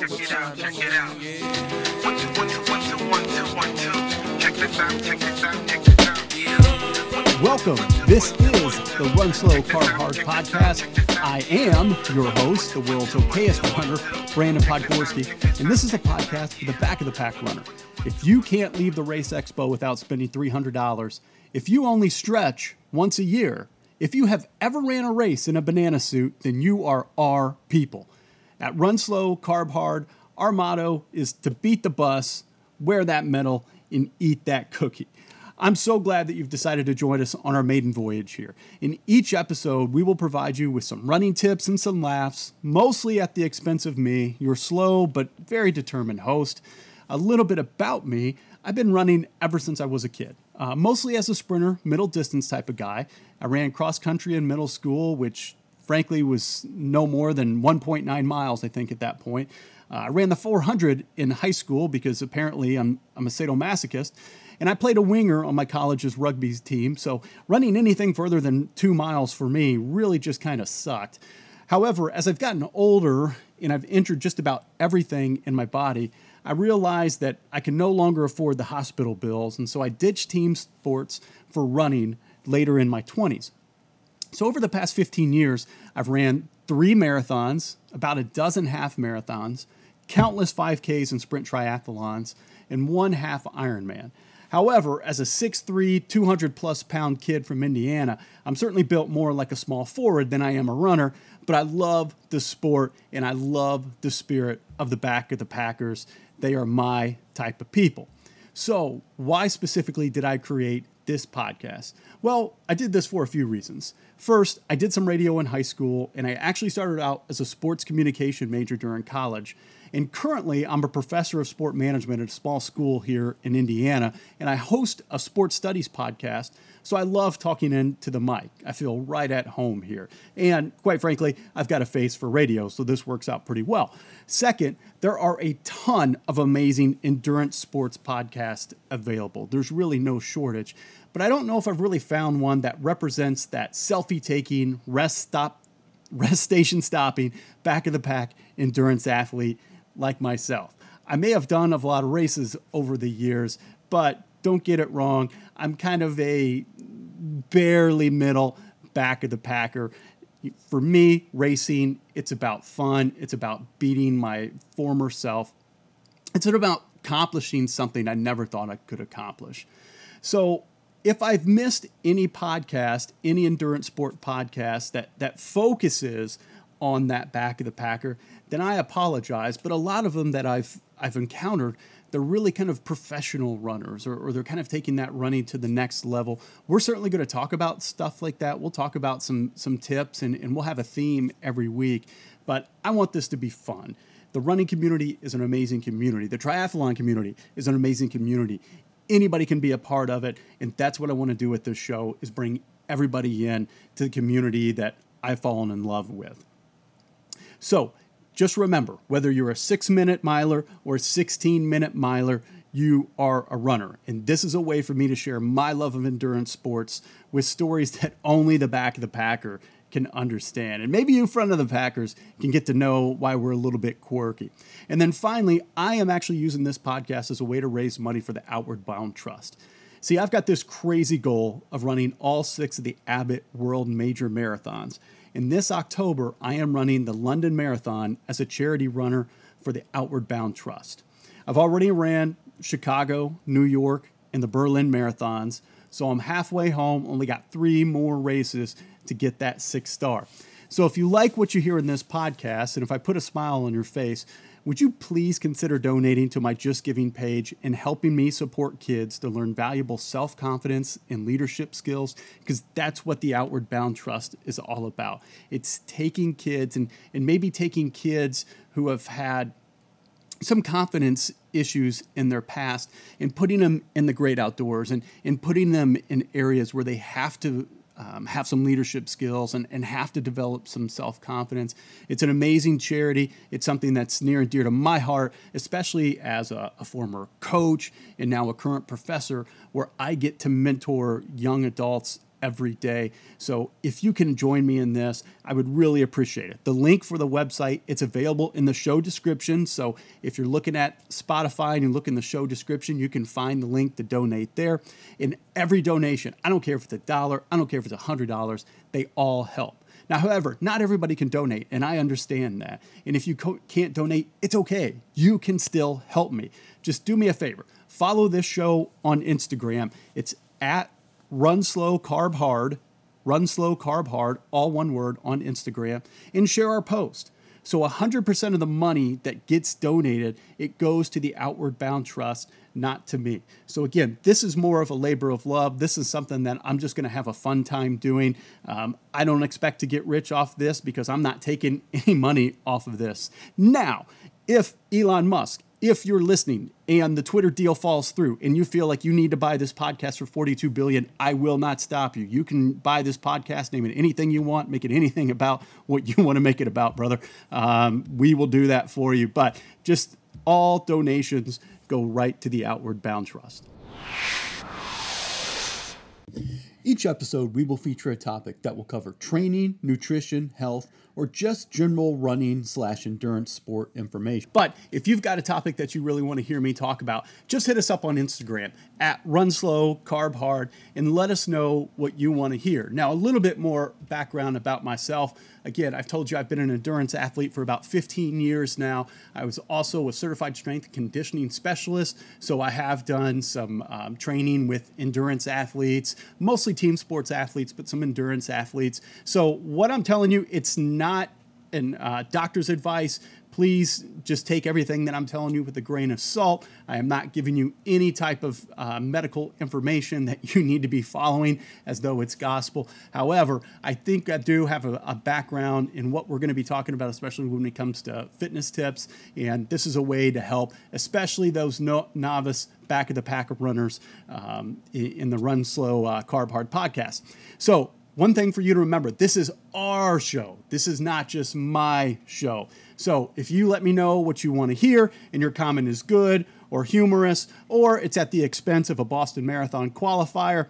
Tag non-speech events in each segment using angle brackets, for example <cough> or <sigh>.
check it out, check it out. One, two, one, two, one, two, one, two, one, two. Check this out, check this out, check this out. Yeah. Welcome. This is the Run Slow Carb Hard podcast. I am your host, the world's okayest runner, Brandon Podgorski, and this is a podcast for the back of the pack runner. If you can't leave the race expo without spending $300, if you only stretch once a year, if you have ever ran a race in a banana suit, then you are our people. At Run Slow, Carb Hard, our motto is to beat the bus, wear that medal, and eat that cookie. I'm so glad that you've decided to join us on our maiden voyage here. In each episode, we will provide you with some running tips and some laughs, mostly at the expense of me, your slow but very determined host. A little bit about me I've been running ever since I was a kid, uh, mostly as a sprinter, middle distance type of guy. I ran cross country in middle school, which frankly was no more than 1.9 miles, I think, at that point. Uh, I ran the 400 in high school because apparently I'm, I'm a sadomasochist. And I played a winger on my college's rugby team, so running anything further than two miles for me really just kind of sucked. However, as I've gotten older and I've injured just about everything in my body, I realized that I can no longer afford the hospital bills, and so I ditched team sports for running later in my 20s. So, over the past 15 years, I've ran three marathons, about a dozen half marathons, countless 5Ks and sprint triathlons, and one half Ironman. However, as a 6'3, 200 plus pound kid from Indiana, I'm certainly built more like a small forward than I am a runner, but I love the sport and I love the spirit of the back of the Packers. They are my type of people. So, why specifically did I create this podcast? Well, I did this for a few reasons. First, I did some radio in high school, and I actually started out as a sports communication major during college. And currently, I'm a professor of sport management at a small school here in Indiana, and I host a sports studies podcast. So I love talking into the mic. I feel right at home here. And quite frankly, I've got a face for radio, so this works out pretty well. Second, there are a ton of amazing endurance sports podcasts available. There's really no shortage. But I don't know if I've really found one that represents that selfie taking, rest stop, rest station stopping, back of the pack endurance athlete like myself. I may have done a lot of races over the years, but don't get it wrong. I'm kind of a barely middle back of the packer. For me, racing, it's about fun. It's about beating my former self. It's about accomplishing something I never thought I could accomplish. So, if I've missed any podcast, any endurance sport podcast that that focuses on that back of the packer, then I apologize. But a lot of them that I've I've encountered, they're really kind of professional runners, or, or they're kind of taking that running to the next level. We're certainly going to talk about stuff like that. We'll talk about some some tips, and, and we'll have a theme every week. But I want this to be fun. The running community is an amazing community. The triathlon community is an amazing community. Anybody can be a part of it, and that's what I want to do with this show: is bring everybody in to the community that I've fallen in love with. So just remember whether you're a six minute miler or a 16 minute miler, you are a runner. And this is a way for me to share my love of endurance sports with stories that only the back of the packer can understand. And maybe you, front of the Packers, can get to know why we're a little bit quirky. And then finally, I am actually using this podcast as a way to raise money for the Outward Bound Trust. See, I've got this crazy goal of running all six of the Abbott World Major Marathons. And this October, I am running the London Marathon as a charity runner for the Outward Bound Trust. I've already ran Chicago, New York, and the Berlin marathons, so I'm halfway home, only got three more races to get that six star. So if you like what you hear in this podcast, and if I put a smile on your face, would you please consider donating to my Just Giving page and helping me support kids to learn valuable self confidence and leadership skills? Because that's what the Outward Bound Trust is all about. It's taking kids and, and maybe taking kids who have had some confidence issues in their past and putting them in the great outdoors and, and putting them in areas where they have to um, have some leadership skills and, and have to develop some self confidence. It's an amazing charity. It's something that's near and dear to my heart, especially as a, a, former coach and now a current professor, where I get to mentor young adults every day. So if you can join me in this, I would really appreciate it. The link for the website, it's available in the show description. So if you're looking at Spotify and you look in the show description, you can find the link to donate there. In every donation, I don't care if it's a dollar, I don't care if it's a hundred dollars, they all help. Now, however, not everybody can donate, and I understand that. And if you co- can't donate, it's okay. You can still help me. Just do me a favor follow this show on Instagram. It's at Run Slow Carb Hard, Run Slow Carb Hard, all one word on Instagram, and share our post. So 100% of the money that gets donated, it goes to the Outward Bound Trust, not to me. So again, this is more of a labor of love. This is something that I'm just going to have a fun time doing. Um, I don't expect to get rich off this because I'm not taking <laughs> any money off of this. Now, if Elon Musk if you're listening and the Twitter deal falls through and you feel like you need to buy this podcast for 42 billion, I will not stop you. You can buy this podcast, name it anything you want, make it anything about what you want to make it about, brother. Um, we will do that for you. But just all donations go right to the Outward Bound Trust. Each episode, we will feature a topic that will cover training, nutrition, health, or just general running slash endurance sport information. But if you've got a topic that you really want to hear me talk about, just hit us up on Instagram at Run Slow Carb Hard and let us know what you want to hear. Now, a little bit more background about myself. Again, I've told you I've been an endurance athlete for about 15 years now. I was also a certified strength conditioning specialist, so I have done some um, training with endurance athletes, mostly team sports athletes, but some endurance athletes. So, what I'm telling you, it's not an uh, doctor's advice. Please just take everything that I'm telling you with a grain of salt. I am not giving you any type of uh, medical information that you need to be following as though it's gospel. However, I think I do have a, a background in what we're going to be talking about, especially when it comes to fitness tips. And this is a way to help, especially those no, novice back of the pack of runners um, in the Run Slow uh, Carb Hard podcast. So, one thing for you to remember this is our show. This is not just my show. So if you let me know what you want to hear and your comment is good or humorous or it's at the expense of a Boston Marathon qualifier,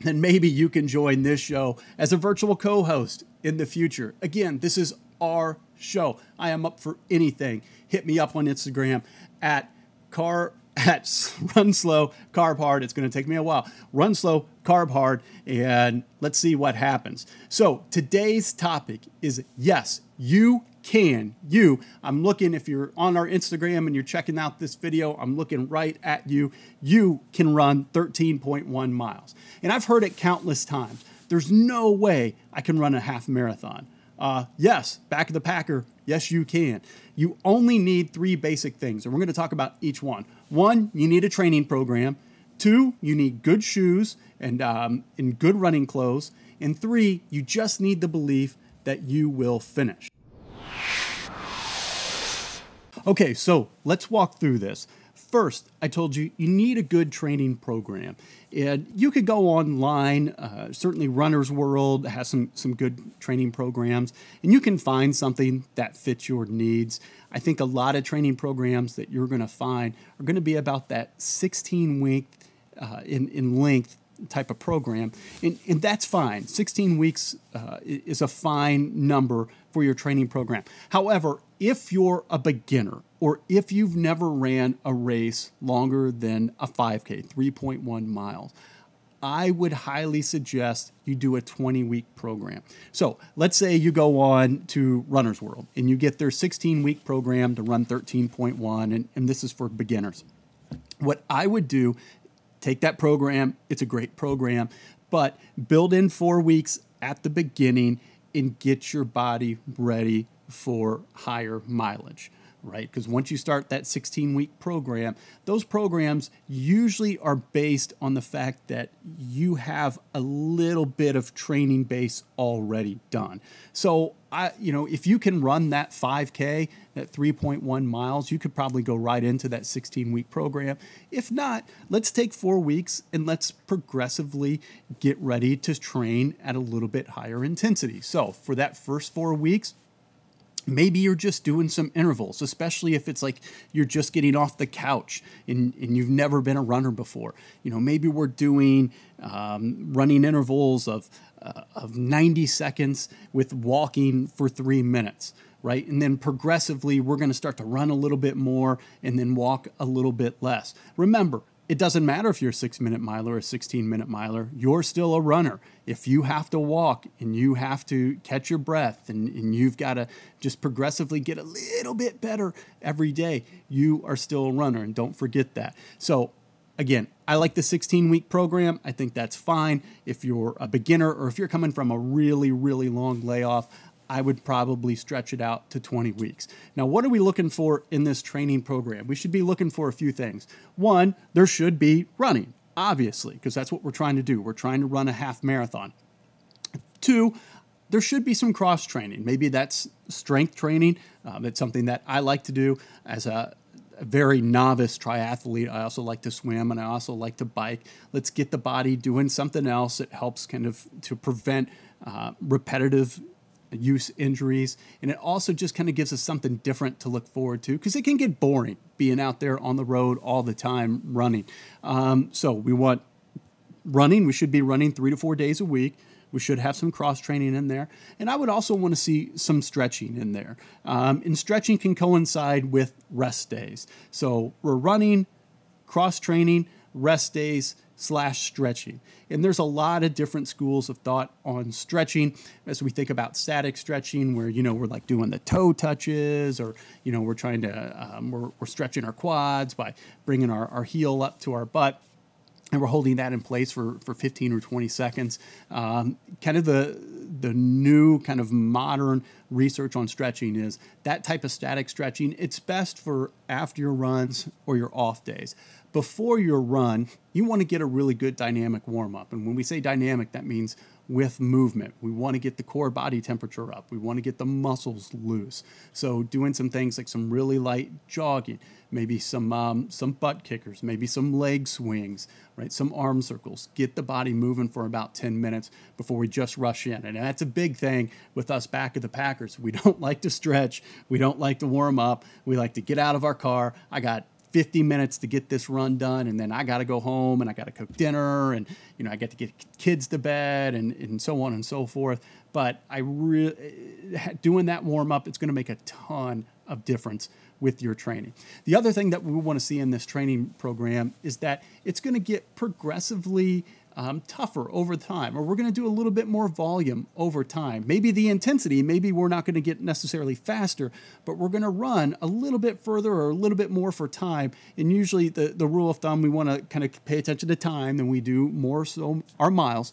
then maybe you can join this show as a virtual co host in the future. Again, this is our show. I am up for anything. Hit me up on Instagram at car at <laughs> run slow, carb hard. It's going to take me a while. Run slow, carb hard, and let's see what happens. So today's topic is yes, you can. You, I'm looking, if you're on our Instagram and you're checking out this video, I'm looking right at you. You can run 13.1 miles. And I've heard it countless times. There's no way I can run a half marathon. Uh, yes, back of the packer, yes, you can. You only need three basic things, and we're going to talk about each one. One, you need a training program. Two, you need good shoes and, um, and good running clothes. And three, you just need the belief that you will finish. Okay, so let's walk through this. First, I told you you need a good training program. And you could go online, uh, certainly Runner's World has some, some good training programs, and you can find something that fits your needs. I think a lot of training programs that you're going to find are going to be about that 16 week uh, in, in length type of program, and, and that's fine. 16 weeks uh, is a fine number for your training program. However, if you're a beginner or if you've never ran a race longer than a 5K, 3.1 miles, I would highly suggest you do a 20 week program. So let's say you go on to Runner's World and you get their 16 week program to run 13.1, and, and this is for beginners. What I would do, take that program, it's a great program, but build in four weeks at the beginning and get your body ready for higher mileage right? Because once you start that 16 week program, those programs usually are based on the fact that you have a little bit of training base already done. So, I, you know, if you can run that 5K, that 3.1 miles, you could probably go right into that 16 week program. If not, let's take four weeks and let's progressively get ready to train at a little bit higher intensity. So, for that first four weeks, Maybe you're just doing some intervals, especially if it's like you're just getting off the couch and, and you've never been a runner before. You know, maybe we're doing um, running intervals of, uh, of 90 seconds with walking for three minutes, right? And then progressively, we're going to start to run a little bit more and then walk a little bit less. Remember, it doesn't matter if you're a six minute miler or a 16 minute miler, you're still a runner. If you have to walk and you have to catch your breath and, and you've got to just progressively get a little bit better every day, you are still a runner. And don't forget that. So, again, I like the 16 week program. I think that's fine. If you're a beginner or if you're coming from a really, really long layoff, I would probably stretch it out to 20 weeks. Now, what are we looking for in this training program? We should be looking for a few things. One, there should be running, obviously, because that's what we're trying to do. We're trying to run a half marathon. Two, there should be some cross training. Maybe that's strength training. Um, it's something that I like to do as a, very novice triathlete. I also like to swim and I also like to bike. Let's get the body doing something else that helps kind of to prevent uh, repetitive use injuries. And it also just kind of gives us something different to look forward to because it can get boring being out there on the road all the time running. Um, so we want running. We should be running three to four days a week. We should have some cross training in there. And I would also want to see some stretching in there. Um, and stretching can coincide with rest days. So we're running, cross training, rest days, slash stretching. And there's a lot of different schools of thought on stretching as we think about static stretching, where, you know, we're like doing the toe touches or, you know, we're trying to, um, we're, we're stretching our quads by bringing our, our heel up to our butt and we're holding that in place for, for 15 or 20 seconds. Um, kind of the the new kind of modern research on stretching is that type of static stretching. It's best for after your runs or your off days before your run, you want to get a really good dynamic warm up. And when we say dynamic, that means with movement. We want to get the core body temperature up. We want to get the muscles loose. So doing some things like some really light jogging, maybe some um, some butt kickers, maybe some leg swings, right? Some arm circles. Get the body moving for about 10 minutes before we just rush in. And that's a big thing with us back at the Packers. We <laughs> don't like to stretch. We don't like to warm up. We like to get out of our car. I got 50 minutes to get this run done and then I got to go home and I got to cook dinner and you know I get to get kids to bed and, and so on and so forth but I really eh, doing that warm up it's going to make a ton of difference with your training. The other thing that we want to see in this training program is that it's going to get progressively um, tougher over time, or we're going to do a little bit more volume over time. Maybe the intensity, maybe we're not going to get necessarily faster, but we're going to run a little bit further or a little bit more for time. And usually, the, the rule of thumb, we want to kind of pay attention to time than we do more so our miles,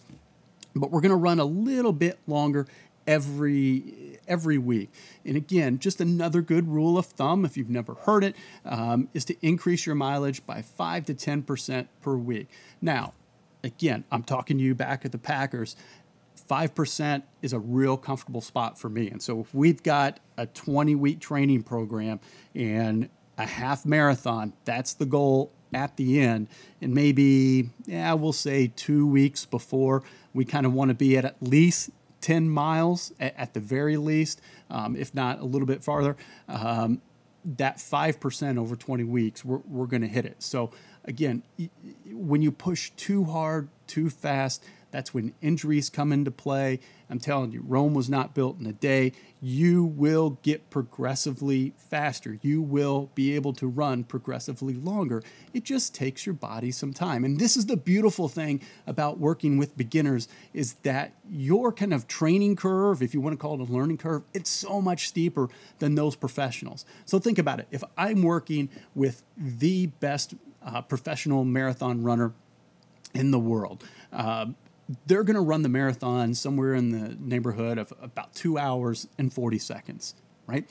but we're going to run a little bit longer every every week. And again, just another good rule of thumb, if you've never heard it, um, is to increase your mileage by five to ten percent per week. Now, again, I'm talking to you back at the Packers. 5% is a real comfortable spot for me. And so if we've got a 20 week training program and a half marathon, that's the goal at the end. And maybe, yeah, we'll say two weeks before, we kind of want to be at at least 10 miles at, at the very least, um, if not a little bit farther. Um, that 5% over 20 weeks, we're, we're going to hit it. So, again, when you push too hard, too fast, that's when injuries come into play. I'm telling you, Rome was not built in a day. You will get progressively faster. You will be able to run progressively longer. It just takes your body some time. And this is the beautiful thing about working with beginners is that your kind of training curve, if you want to call it a learning curve, it's so much steeper than those professionals. So think about it. If I'm working with the best uh, professional marathon runner in the world, uh, they're going to run the marathon somewhere in the neighborhood of about two hours and 40 seconds, right?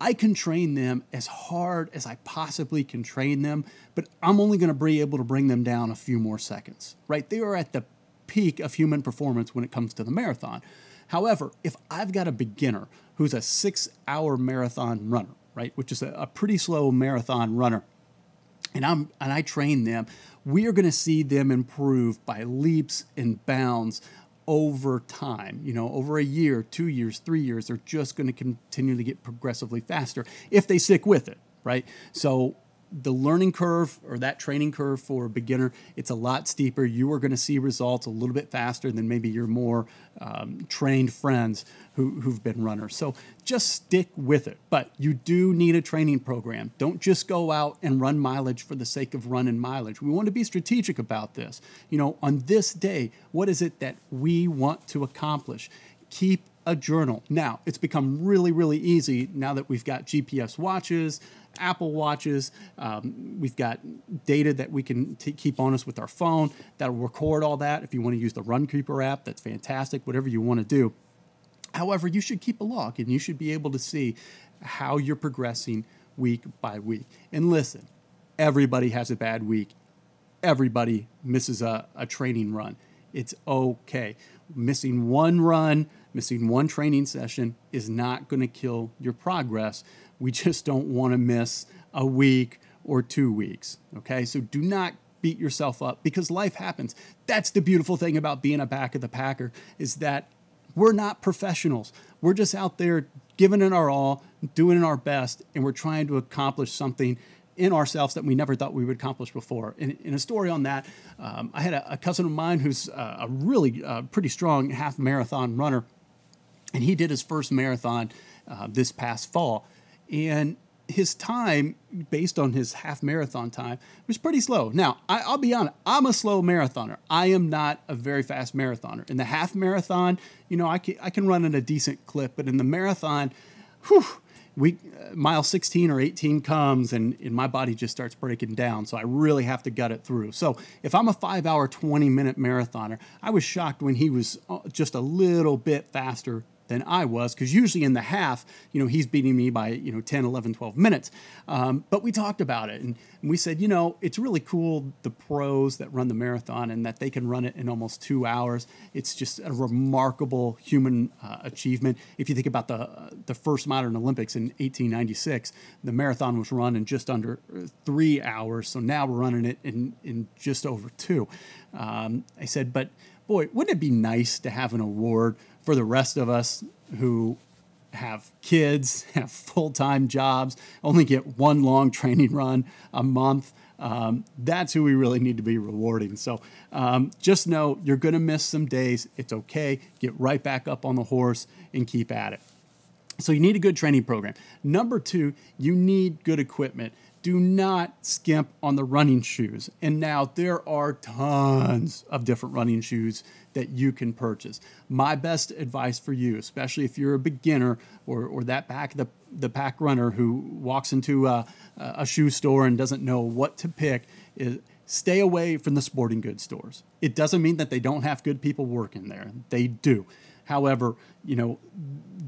I can train them as hard as I possibly can train them, but I'm only going to be able to bring them down a few more seconds, right? They are at the peak of human performance when it comes to the marathon. However, if I've got a beginner who's a six hour marathon runner, right, which is a, a pretty slow marathon runner, and I'm and I train them, we are going to see them improve by leaps and bounds over time, you know, over a year, two years, three years, they're just going to continue to get progressively faster if they stick with it, right? So the learning curve or that training curve for a beginner, it's a lot steeper. You are going to see results a little bit faster than maybe your more um, trained friends who, who've been runners. So just stick with it. But you do need a training program. Don't just go out and run mileage for the sake of running mileage. We want to be strategic about this. You know, on this day, what is it that we want to accomplish? Keep a journal. Now, it's become really, really easy now that we've got GPS watches, Apple Watches. Um, we've got data that we can t- keep on us with our phone that'll record all that. If you want to use the Runkeeper app, that's fantastic, whatever you want to do. However, you should keep a log and you should be able to see how you're progressing week by week. And listen, everybody has a bad week. Everybody misses a, a training run. It's okay. Missing one run, missing one training session is not going to kill your progress. We just don't want to miss a week or two weeks. Okay, so do not beat yourself up because life happens. That's the beautiful thing about being a back of the packer is that we're not professionals. We're just out there giving it our all, doing our best, and we're trying to accomplish something in ourselves that we never thought we would accomplish before. In, in a story on that, um, I had a, a, cousin of mine who's a really uh, pretty strong half marathon runner, and he did his first marathon uh, this past fall. And his time, based on his half marathon time, was pretty slow. Now, I, will be honest, I'm a slow marathoner. I am not a very fast marathoner. In the half marathon, you know, I can, I can run at a decent clip, but in the marathon, whew, we, uh, mile 16 or 18 comes and, and my body just starts breaking down. So I really have to gut it through. So if I'm a five hour, 20 minute marathoner, I was shocked when he was uh, just a little bit faster than I was because usually in the half, you know, he's beating me by, you know, 10, 11, 12 minutes. Um, but we talked about it and, and, we said, you know, it's really cool the pros that run the marathon and that they can run it in almost two hours. It's just a remarkable human uh, achievement. If you think about the, uh, the first modern Olympics in 1896, the marathon was run in just under uh, three hours. So now we're running it in, in just over two. Um, I said, but boy, wouldn't it be nice to have an award for the rest of us who have kids, <laughs> have full time jobs, only get one long training run a month. Um, that's who we really need to be rewarding. So um, just know you're going to miss some days. It's okay. Get right back up on the horse and keep at it. So you need a good training program. Number two, you need good equipment do not skimp on the running shoes. And now there are tons of different running shoes that you can purchase. My best advice for you, especially if you're a beginner or, or that back the, the pack runner who walks into a, a shoe store and doesn't know what to pick, is stay away from the sporting goods stores. It doesn't mean that they don't have good people working there. They do. However, you know,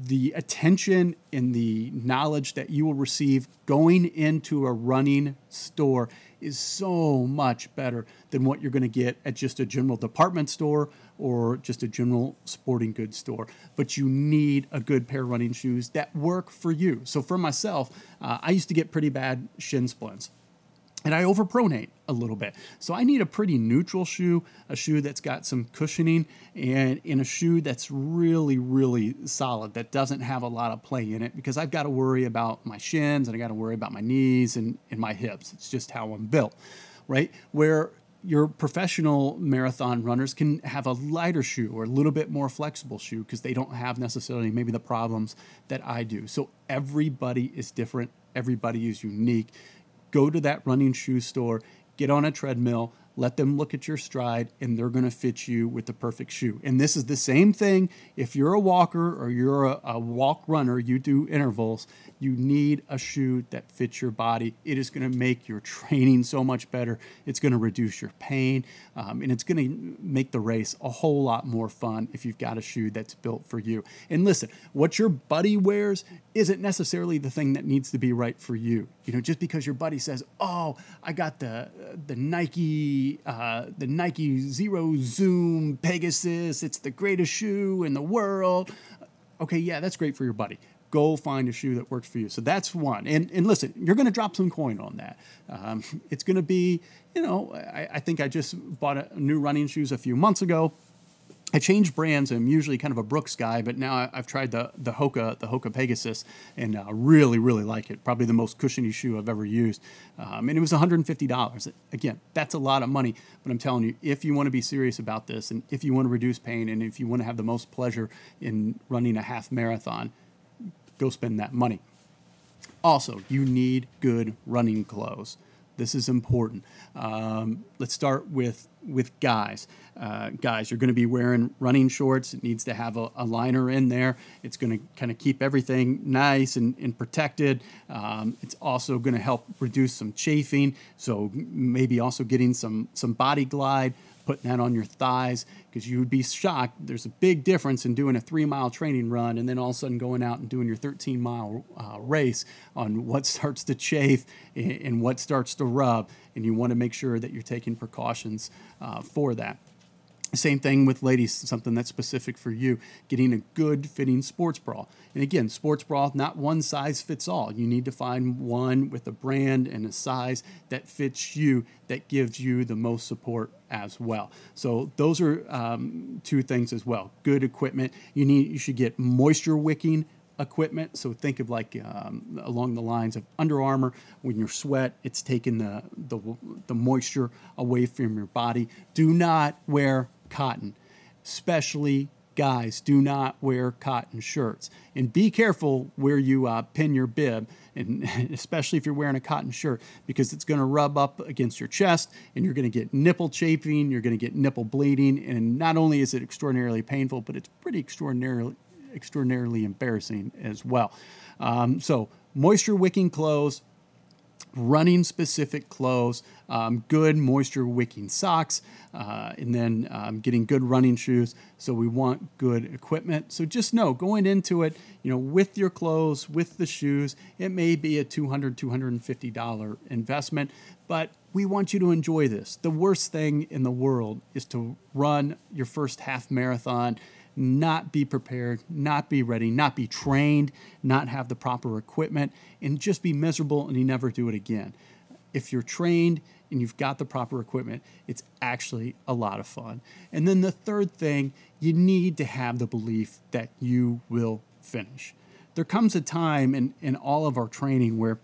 the attention and the knowledge that you will receive going into a running store is so much better than what you're going to get at just a general department store or just a general sporting goods store. But you need a good pair of running shoes that work for you. So for myself, uh, I used to get pretty bad shin splints and I overpronate a little bit. So I need a pretty neutral shoe, a shoe that's got some cushioning, and in a shoe that's really, really solid, that doesn't have a lot of play in it, because I've got to worry about my shins and I got to worry about my knees and, and my hips. It's just how I'm built, right? Where your professional marathon runners can have a lighter shoe or a little bit more flexible shoe because they don't have necessarily maybe the problems that I do. So everybody is different, everybody is unique go to that running shoe store, get on a treadmill, let them look at your stride, and they're going to fit you with the perfect shoe. And this is the same thing if you're a walker or you're a, a walk runner, you do intervals, you need a shoe that fits your body. It is going to make your training so much better. It's going to reduce your pain, um, and it's going to make the race a whole lot more fun if you've got a shoe that's built for you. And listen, what your buddy wears isn't necessarily the thing that needs to be right for you. You know, just because your buddy says, "Oh, I got the the Nike uh, the Nike Zero Zoom Pegasus. It's the greatest shoe in the world." Okay, yeah, that's great for your buddy go find a shoe that works for you. So that's one. And, and listen, you're going to drop some coin on that. Um, it's going to be, you know, I, I, think I just bought a new running shoes a few months ago. I changed brands. I'm usually kind of a Brooks guy, but now I- I've tried the the Hoka the Hoka Pegasus and uh, really really like it. Probably the most cushiony shoe I've ever used, um, and it was 150 dollars. Again, that's a lot of money, but I'm telling you, if you want to be serious about this, and if you want to reduce pain, and if you want to have the most pleasure in running a half marathon, go spend that money. Also, you need good running clothes. This is important. Um, let's start with with guys. Uh, guys, you're going to be wearing running shorts. It needs to have a, a liner in there. It's going to kind of keep everything nice and, and protected. Um, it's also going to help reduce some chafing. So maybe also getting some some body glide putting that on your thighs because you would be shocked. There's a big difference in doing a three mile training run and then all of a sudden going out and doing your 13 mile uh, race on what <laughs> starts to chafe and what starts to rub. And you want to make sure that you're taking precautions uh, for that. Same thing with ladies, something that's specific for you, getting a good fitting sports bra. And again, sports bra, not one size fits all. You need to find one with a brand and a size that fits you, that gives you the most support as well. So those are um, two things as well. Good equipment. You need, you should get moisture wicking equipment. So think of like um, along the lines of Under Armour. When you're sweat, it's taking the, the the moisture away from your body. Do not wear cotton, especially guys. Do not wear cotton shirts, and be careful where you uh, pin your bib, and <laughs> especially if you're wearing a cotton shirt, because it's going to rub up against your chest, and you're going to get nipple chafing. You're going to get nipple bleeding, and not only is it extraordinarily painful, but it's pretty extraordinarily extraordinarily embarrassing as well. Um, so, moisture wicking clothes, running specific clothes, um, good moisture wicking socks, uh, and then um, getting good running shoes. So we want good equipment. So just know going into it, you know, with your clothes, with the shoes, it may be a $200, $250 investment, but we want you to enjoy this. The worst thing in the world is to run your first half marathon not be prepared, not be ready, not be trained, not have the proper equipment, and just be miserable and you never do it again. If you're trained and you've got the proper equipment, it's actually a lot of fun. And then the third thing, you need to have the belief that you will finish. There comes a time in, in all of our training where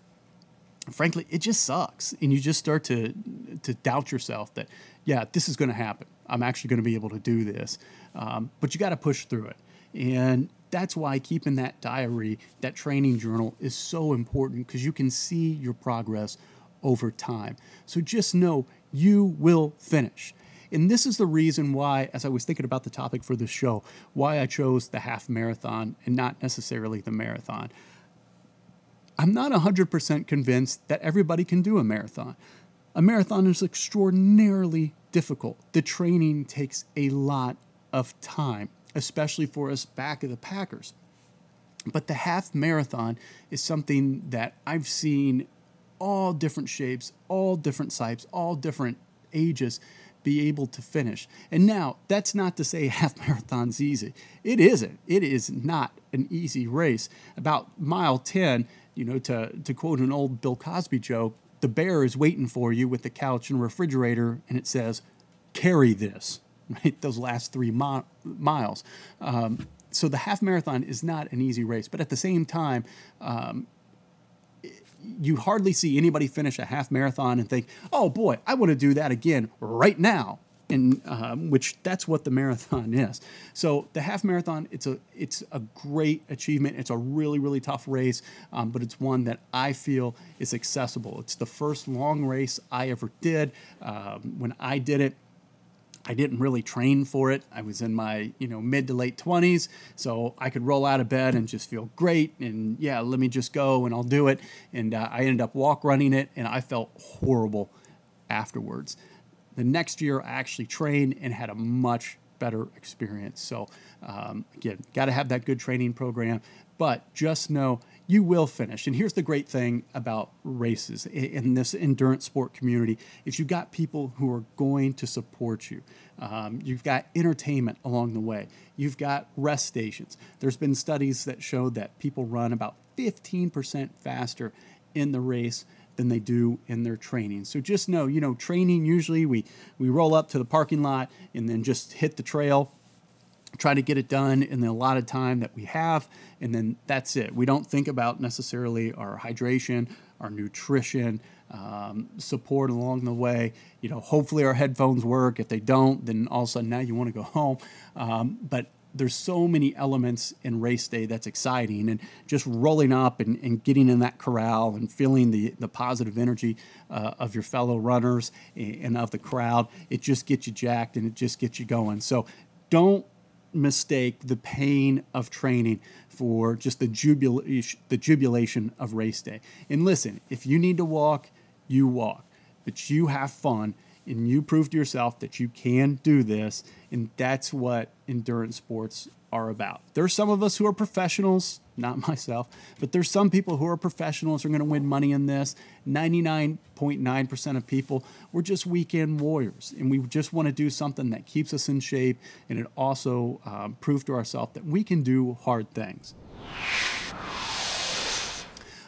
frankly it just sucks and you just start to to doubt yourself that yeah this is going to happen i'm actually going to be able to do this. Um, but you got to push through it. And that's why keeping that diary that training journal is so important because you can see your progress over time. So just know you will finish. And this is the reason why as i was thinking about the topic for this show why i chose the half marathon and not necessarily the marathon. I'm not 100% convinced that everybody can do a marathon. A marathon is extraordinarily difficult. The training takes a lot of time, especially for us back of the Packers. But the half marathon is something that I've seen all different shapes, all different types, all different ages be able to finish. And now, that's not to say <laughs> half marathon's easy. It isn't. It is not an easy race. About mile 10, you know, to, to quote an old Bill Cosby joke, the bear is waiting for you with the couch and refrigerator, and it says, carry this, <laughs> right? Those last three mi- miles. Um, so the half marathon is not an easy race, but at the same time, um, you hardly see anybody finish a half marathon and think, "Oh boy, I want to do that again right now." And um, which that's what the marathon <laughs> is. So the half marathon, it's a it's a great achievement. It's a really really tough race, um, but it's one that I feel is accessible. It's the first long race I ever did. Um, when I did it, I didn't really train for it. I was in my, you know, mid to late 20s, so I could roll out of bed and just feel great and yeah, let me just go and I'll do it. And uh, I ended up walk running it and I felt horrible afterwards. The next year I actually trained and had a much better experience. So um, again, got to have that good training program, but just know you will finish. And here's the great thing about races in this endurance sport community is you've got people who are going to support you. Um, you've got entertainment along the way. You've got rest stations. There's been studies that show that people run about 15% faster in the race than they do in their training. So just know, you know, training usually we we roll up to the parking lot and then just hit the trail try to get it done in the allotted time that we have, and then that's it. We don't think about necessarily our hydration, our nutrition, um, support along the way. You know, hopefully our headphones work. If they don't, then all of a sudden now you want to go home. Um, but there's so many elements in race day that's exciting and just rolling up and, and getting in that corral and feeling the, the positive energy uh, of your fellow runners and of the crowd it just gets you jacked and it just gets you going so don't mistake the pain of training for just the jubilation, the jubilation of race day. And listen, if you need to walk, you walk, but you have fun and you prove to yourself that you can do this. And that's what endurance sports are about. There's some of us who are professionals, not <laughs> myself, but there's some people who are professionals who are going to win money in this. 99.9% of people, we're just weekend warriors, and we just want to do something that keeps us in shape, and it also um, proves to ourselves that we can do hard things.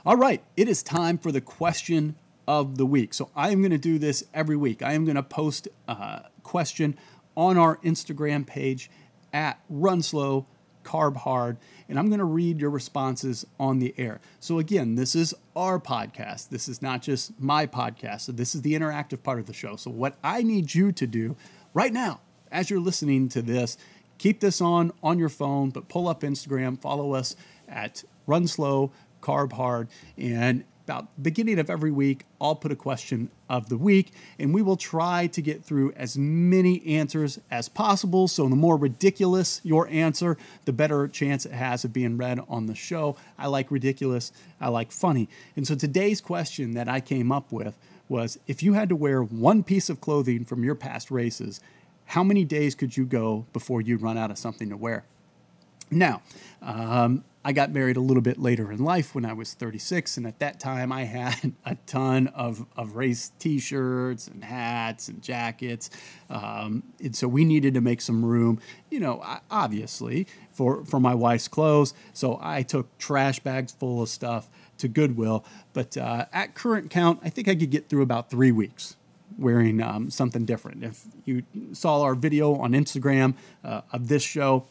All right, it is time for the question of the week. So I am going to do this every week. I am going to post a question on our Instagram page at Run Slow, Carb Hard, and I'm going to read your responses on the air. So, again, this is our podcast. This is not just my podcast. So, this is the interactive part of the show. So, what I need you to do right now, as you're listening to this, keep this on on your phone, but pull up Instagram, follow us at Run Slow, Carb Hard, and about beginning of every week, I'll put a question of the week, and we will try to get through as many answers as possible. So, the more ridiculous your answer, the better chance it has of being read on the show. I like ridiculous, I like funny. And so, today's question that I came up with was if you had to wear one piece of clothing from your past races, how many days could you go before you run out of something to wear? Now, um, I got married a little bit later in life when I was 36, and at that time I had <laughs> a ton of, of race t shirts and hats and jackets. Um, and so we needed to make some room, you know, obviously, for, for my wife's clothes. So I took trash bags full of stuff to Goodwill. But uh, at current count, I think I could get through about three weeks wearing um, something different. If you saw our video on Instagram uh, of this show,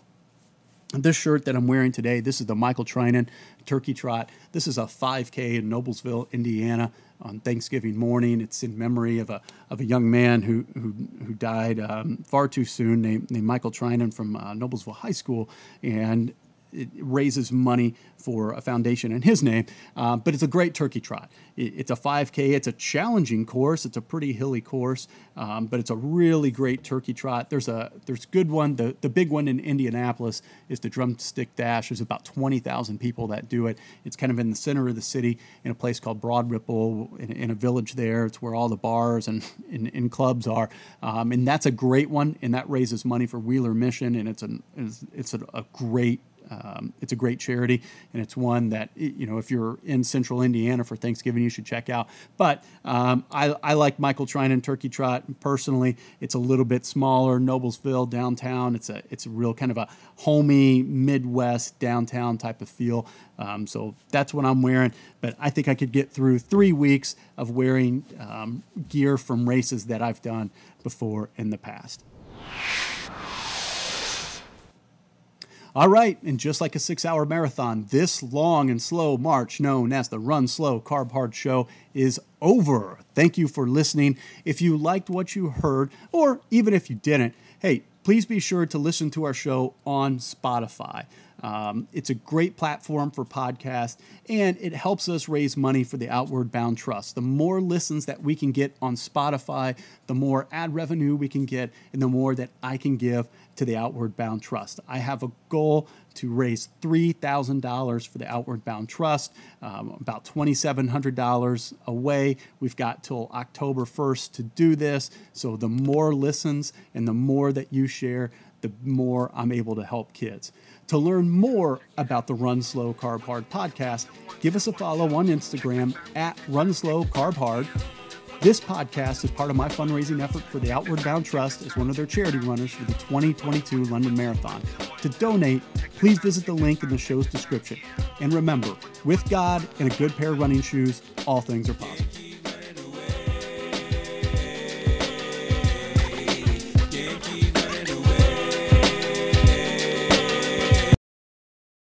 this shirt that I'm wearing today, this is the Michael Trinan Turkey Trot. This is a 5K in Noblesville, Indiana, on Thanksgiving morning. It's in memory of a of a young man who who, who died um, far too soon, named, named Michael Trinan from uh, Noblesville High School, and it raises money for a foundation in his name. Uh, but it's a great turkey trot. It, it's a 5K. It's a challenging course. It's a pretty hilly course, um, but it's a really great turkey trot. There's a there's good one. The the big one in Indianapolis is the Drumstick Dash. There's about 20,000 people that do it. It's kind of in the center of the city in a place called Broad Ripple in, in a village there. It's where all the bars and, and, and clubs are, um, and that's a great one. And that raises money for Wheeler Mission, and it's an it's, it's a, a great um, it's a great charity, and it's one that you know if you're in Central Indiana for Thanksgiving, you should check out. But um, I, I, like Michael Trinan Turkey Trot personally. It's a little bit smaller, Noblesville downtown. It's a it's a real kind of a homey Midwest downtown type of feel. Um, so that's what I'm wearing. But I think I could get through three weeks of wearing um, gear from races that I've done before in the past. All right, and just like a six hour marathon, this long and slow march, known as the Run Slow Carb Hard Show, is over. Thank you for listening. If you liked what you heard, or even if you didn't, hey, please be sure to listen to our show on Spotify. Um, it's a great platform for podcasts, and it helps us raise money for the Outward Bound Trust. The more listens that we can get on Spotify, the more ad revenue we can get, and the more that I can give to the Outward Bound Trust. I have a goal to raise $3,000 for the Outward Bound Trust, um, about $2,700 away. We've got till October 1st to do this. So the more listens and the more that you share, the more I'm able to help kids. To learn more about the Run Slow Carb Hard podcast, give us a follow on Instagram at Run Slow Carb Hard. This podcast is part of my fundraising effort for the Outward Bound Trust as one of their charity runners for the 2022 London Marathon. To donate, please visit the link in the show's description. And remember, with God and a good pair of running shoes, all things are possible.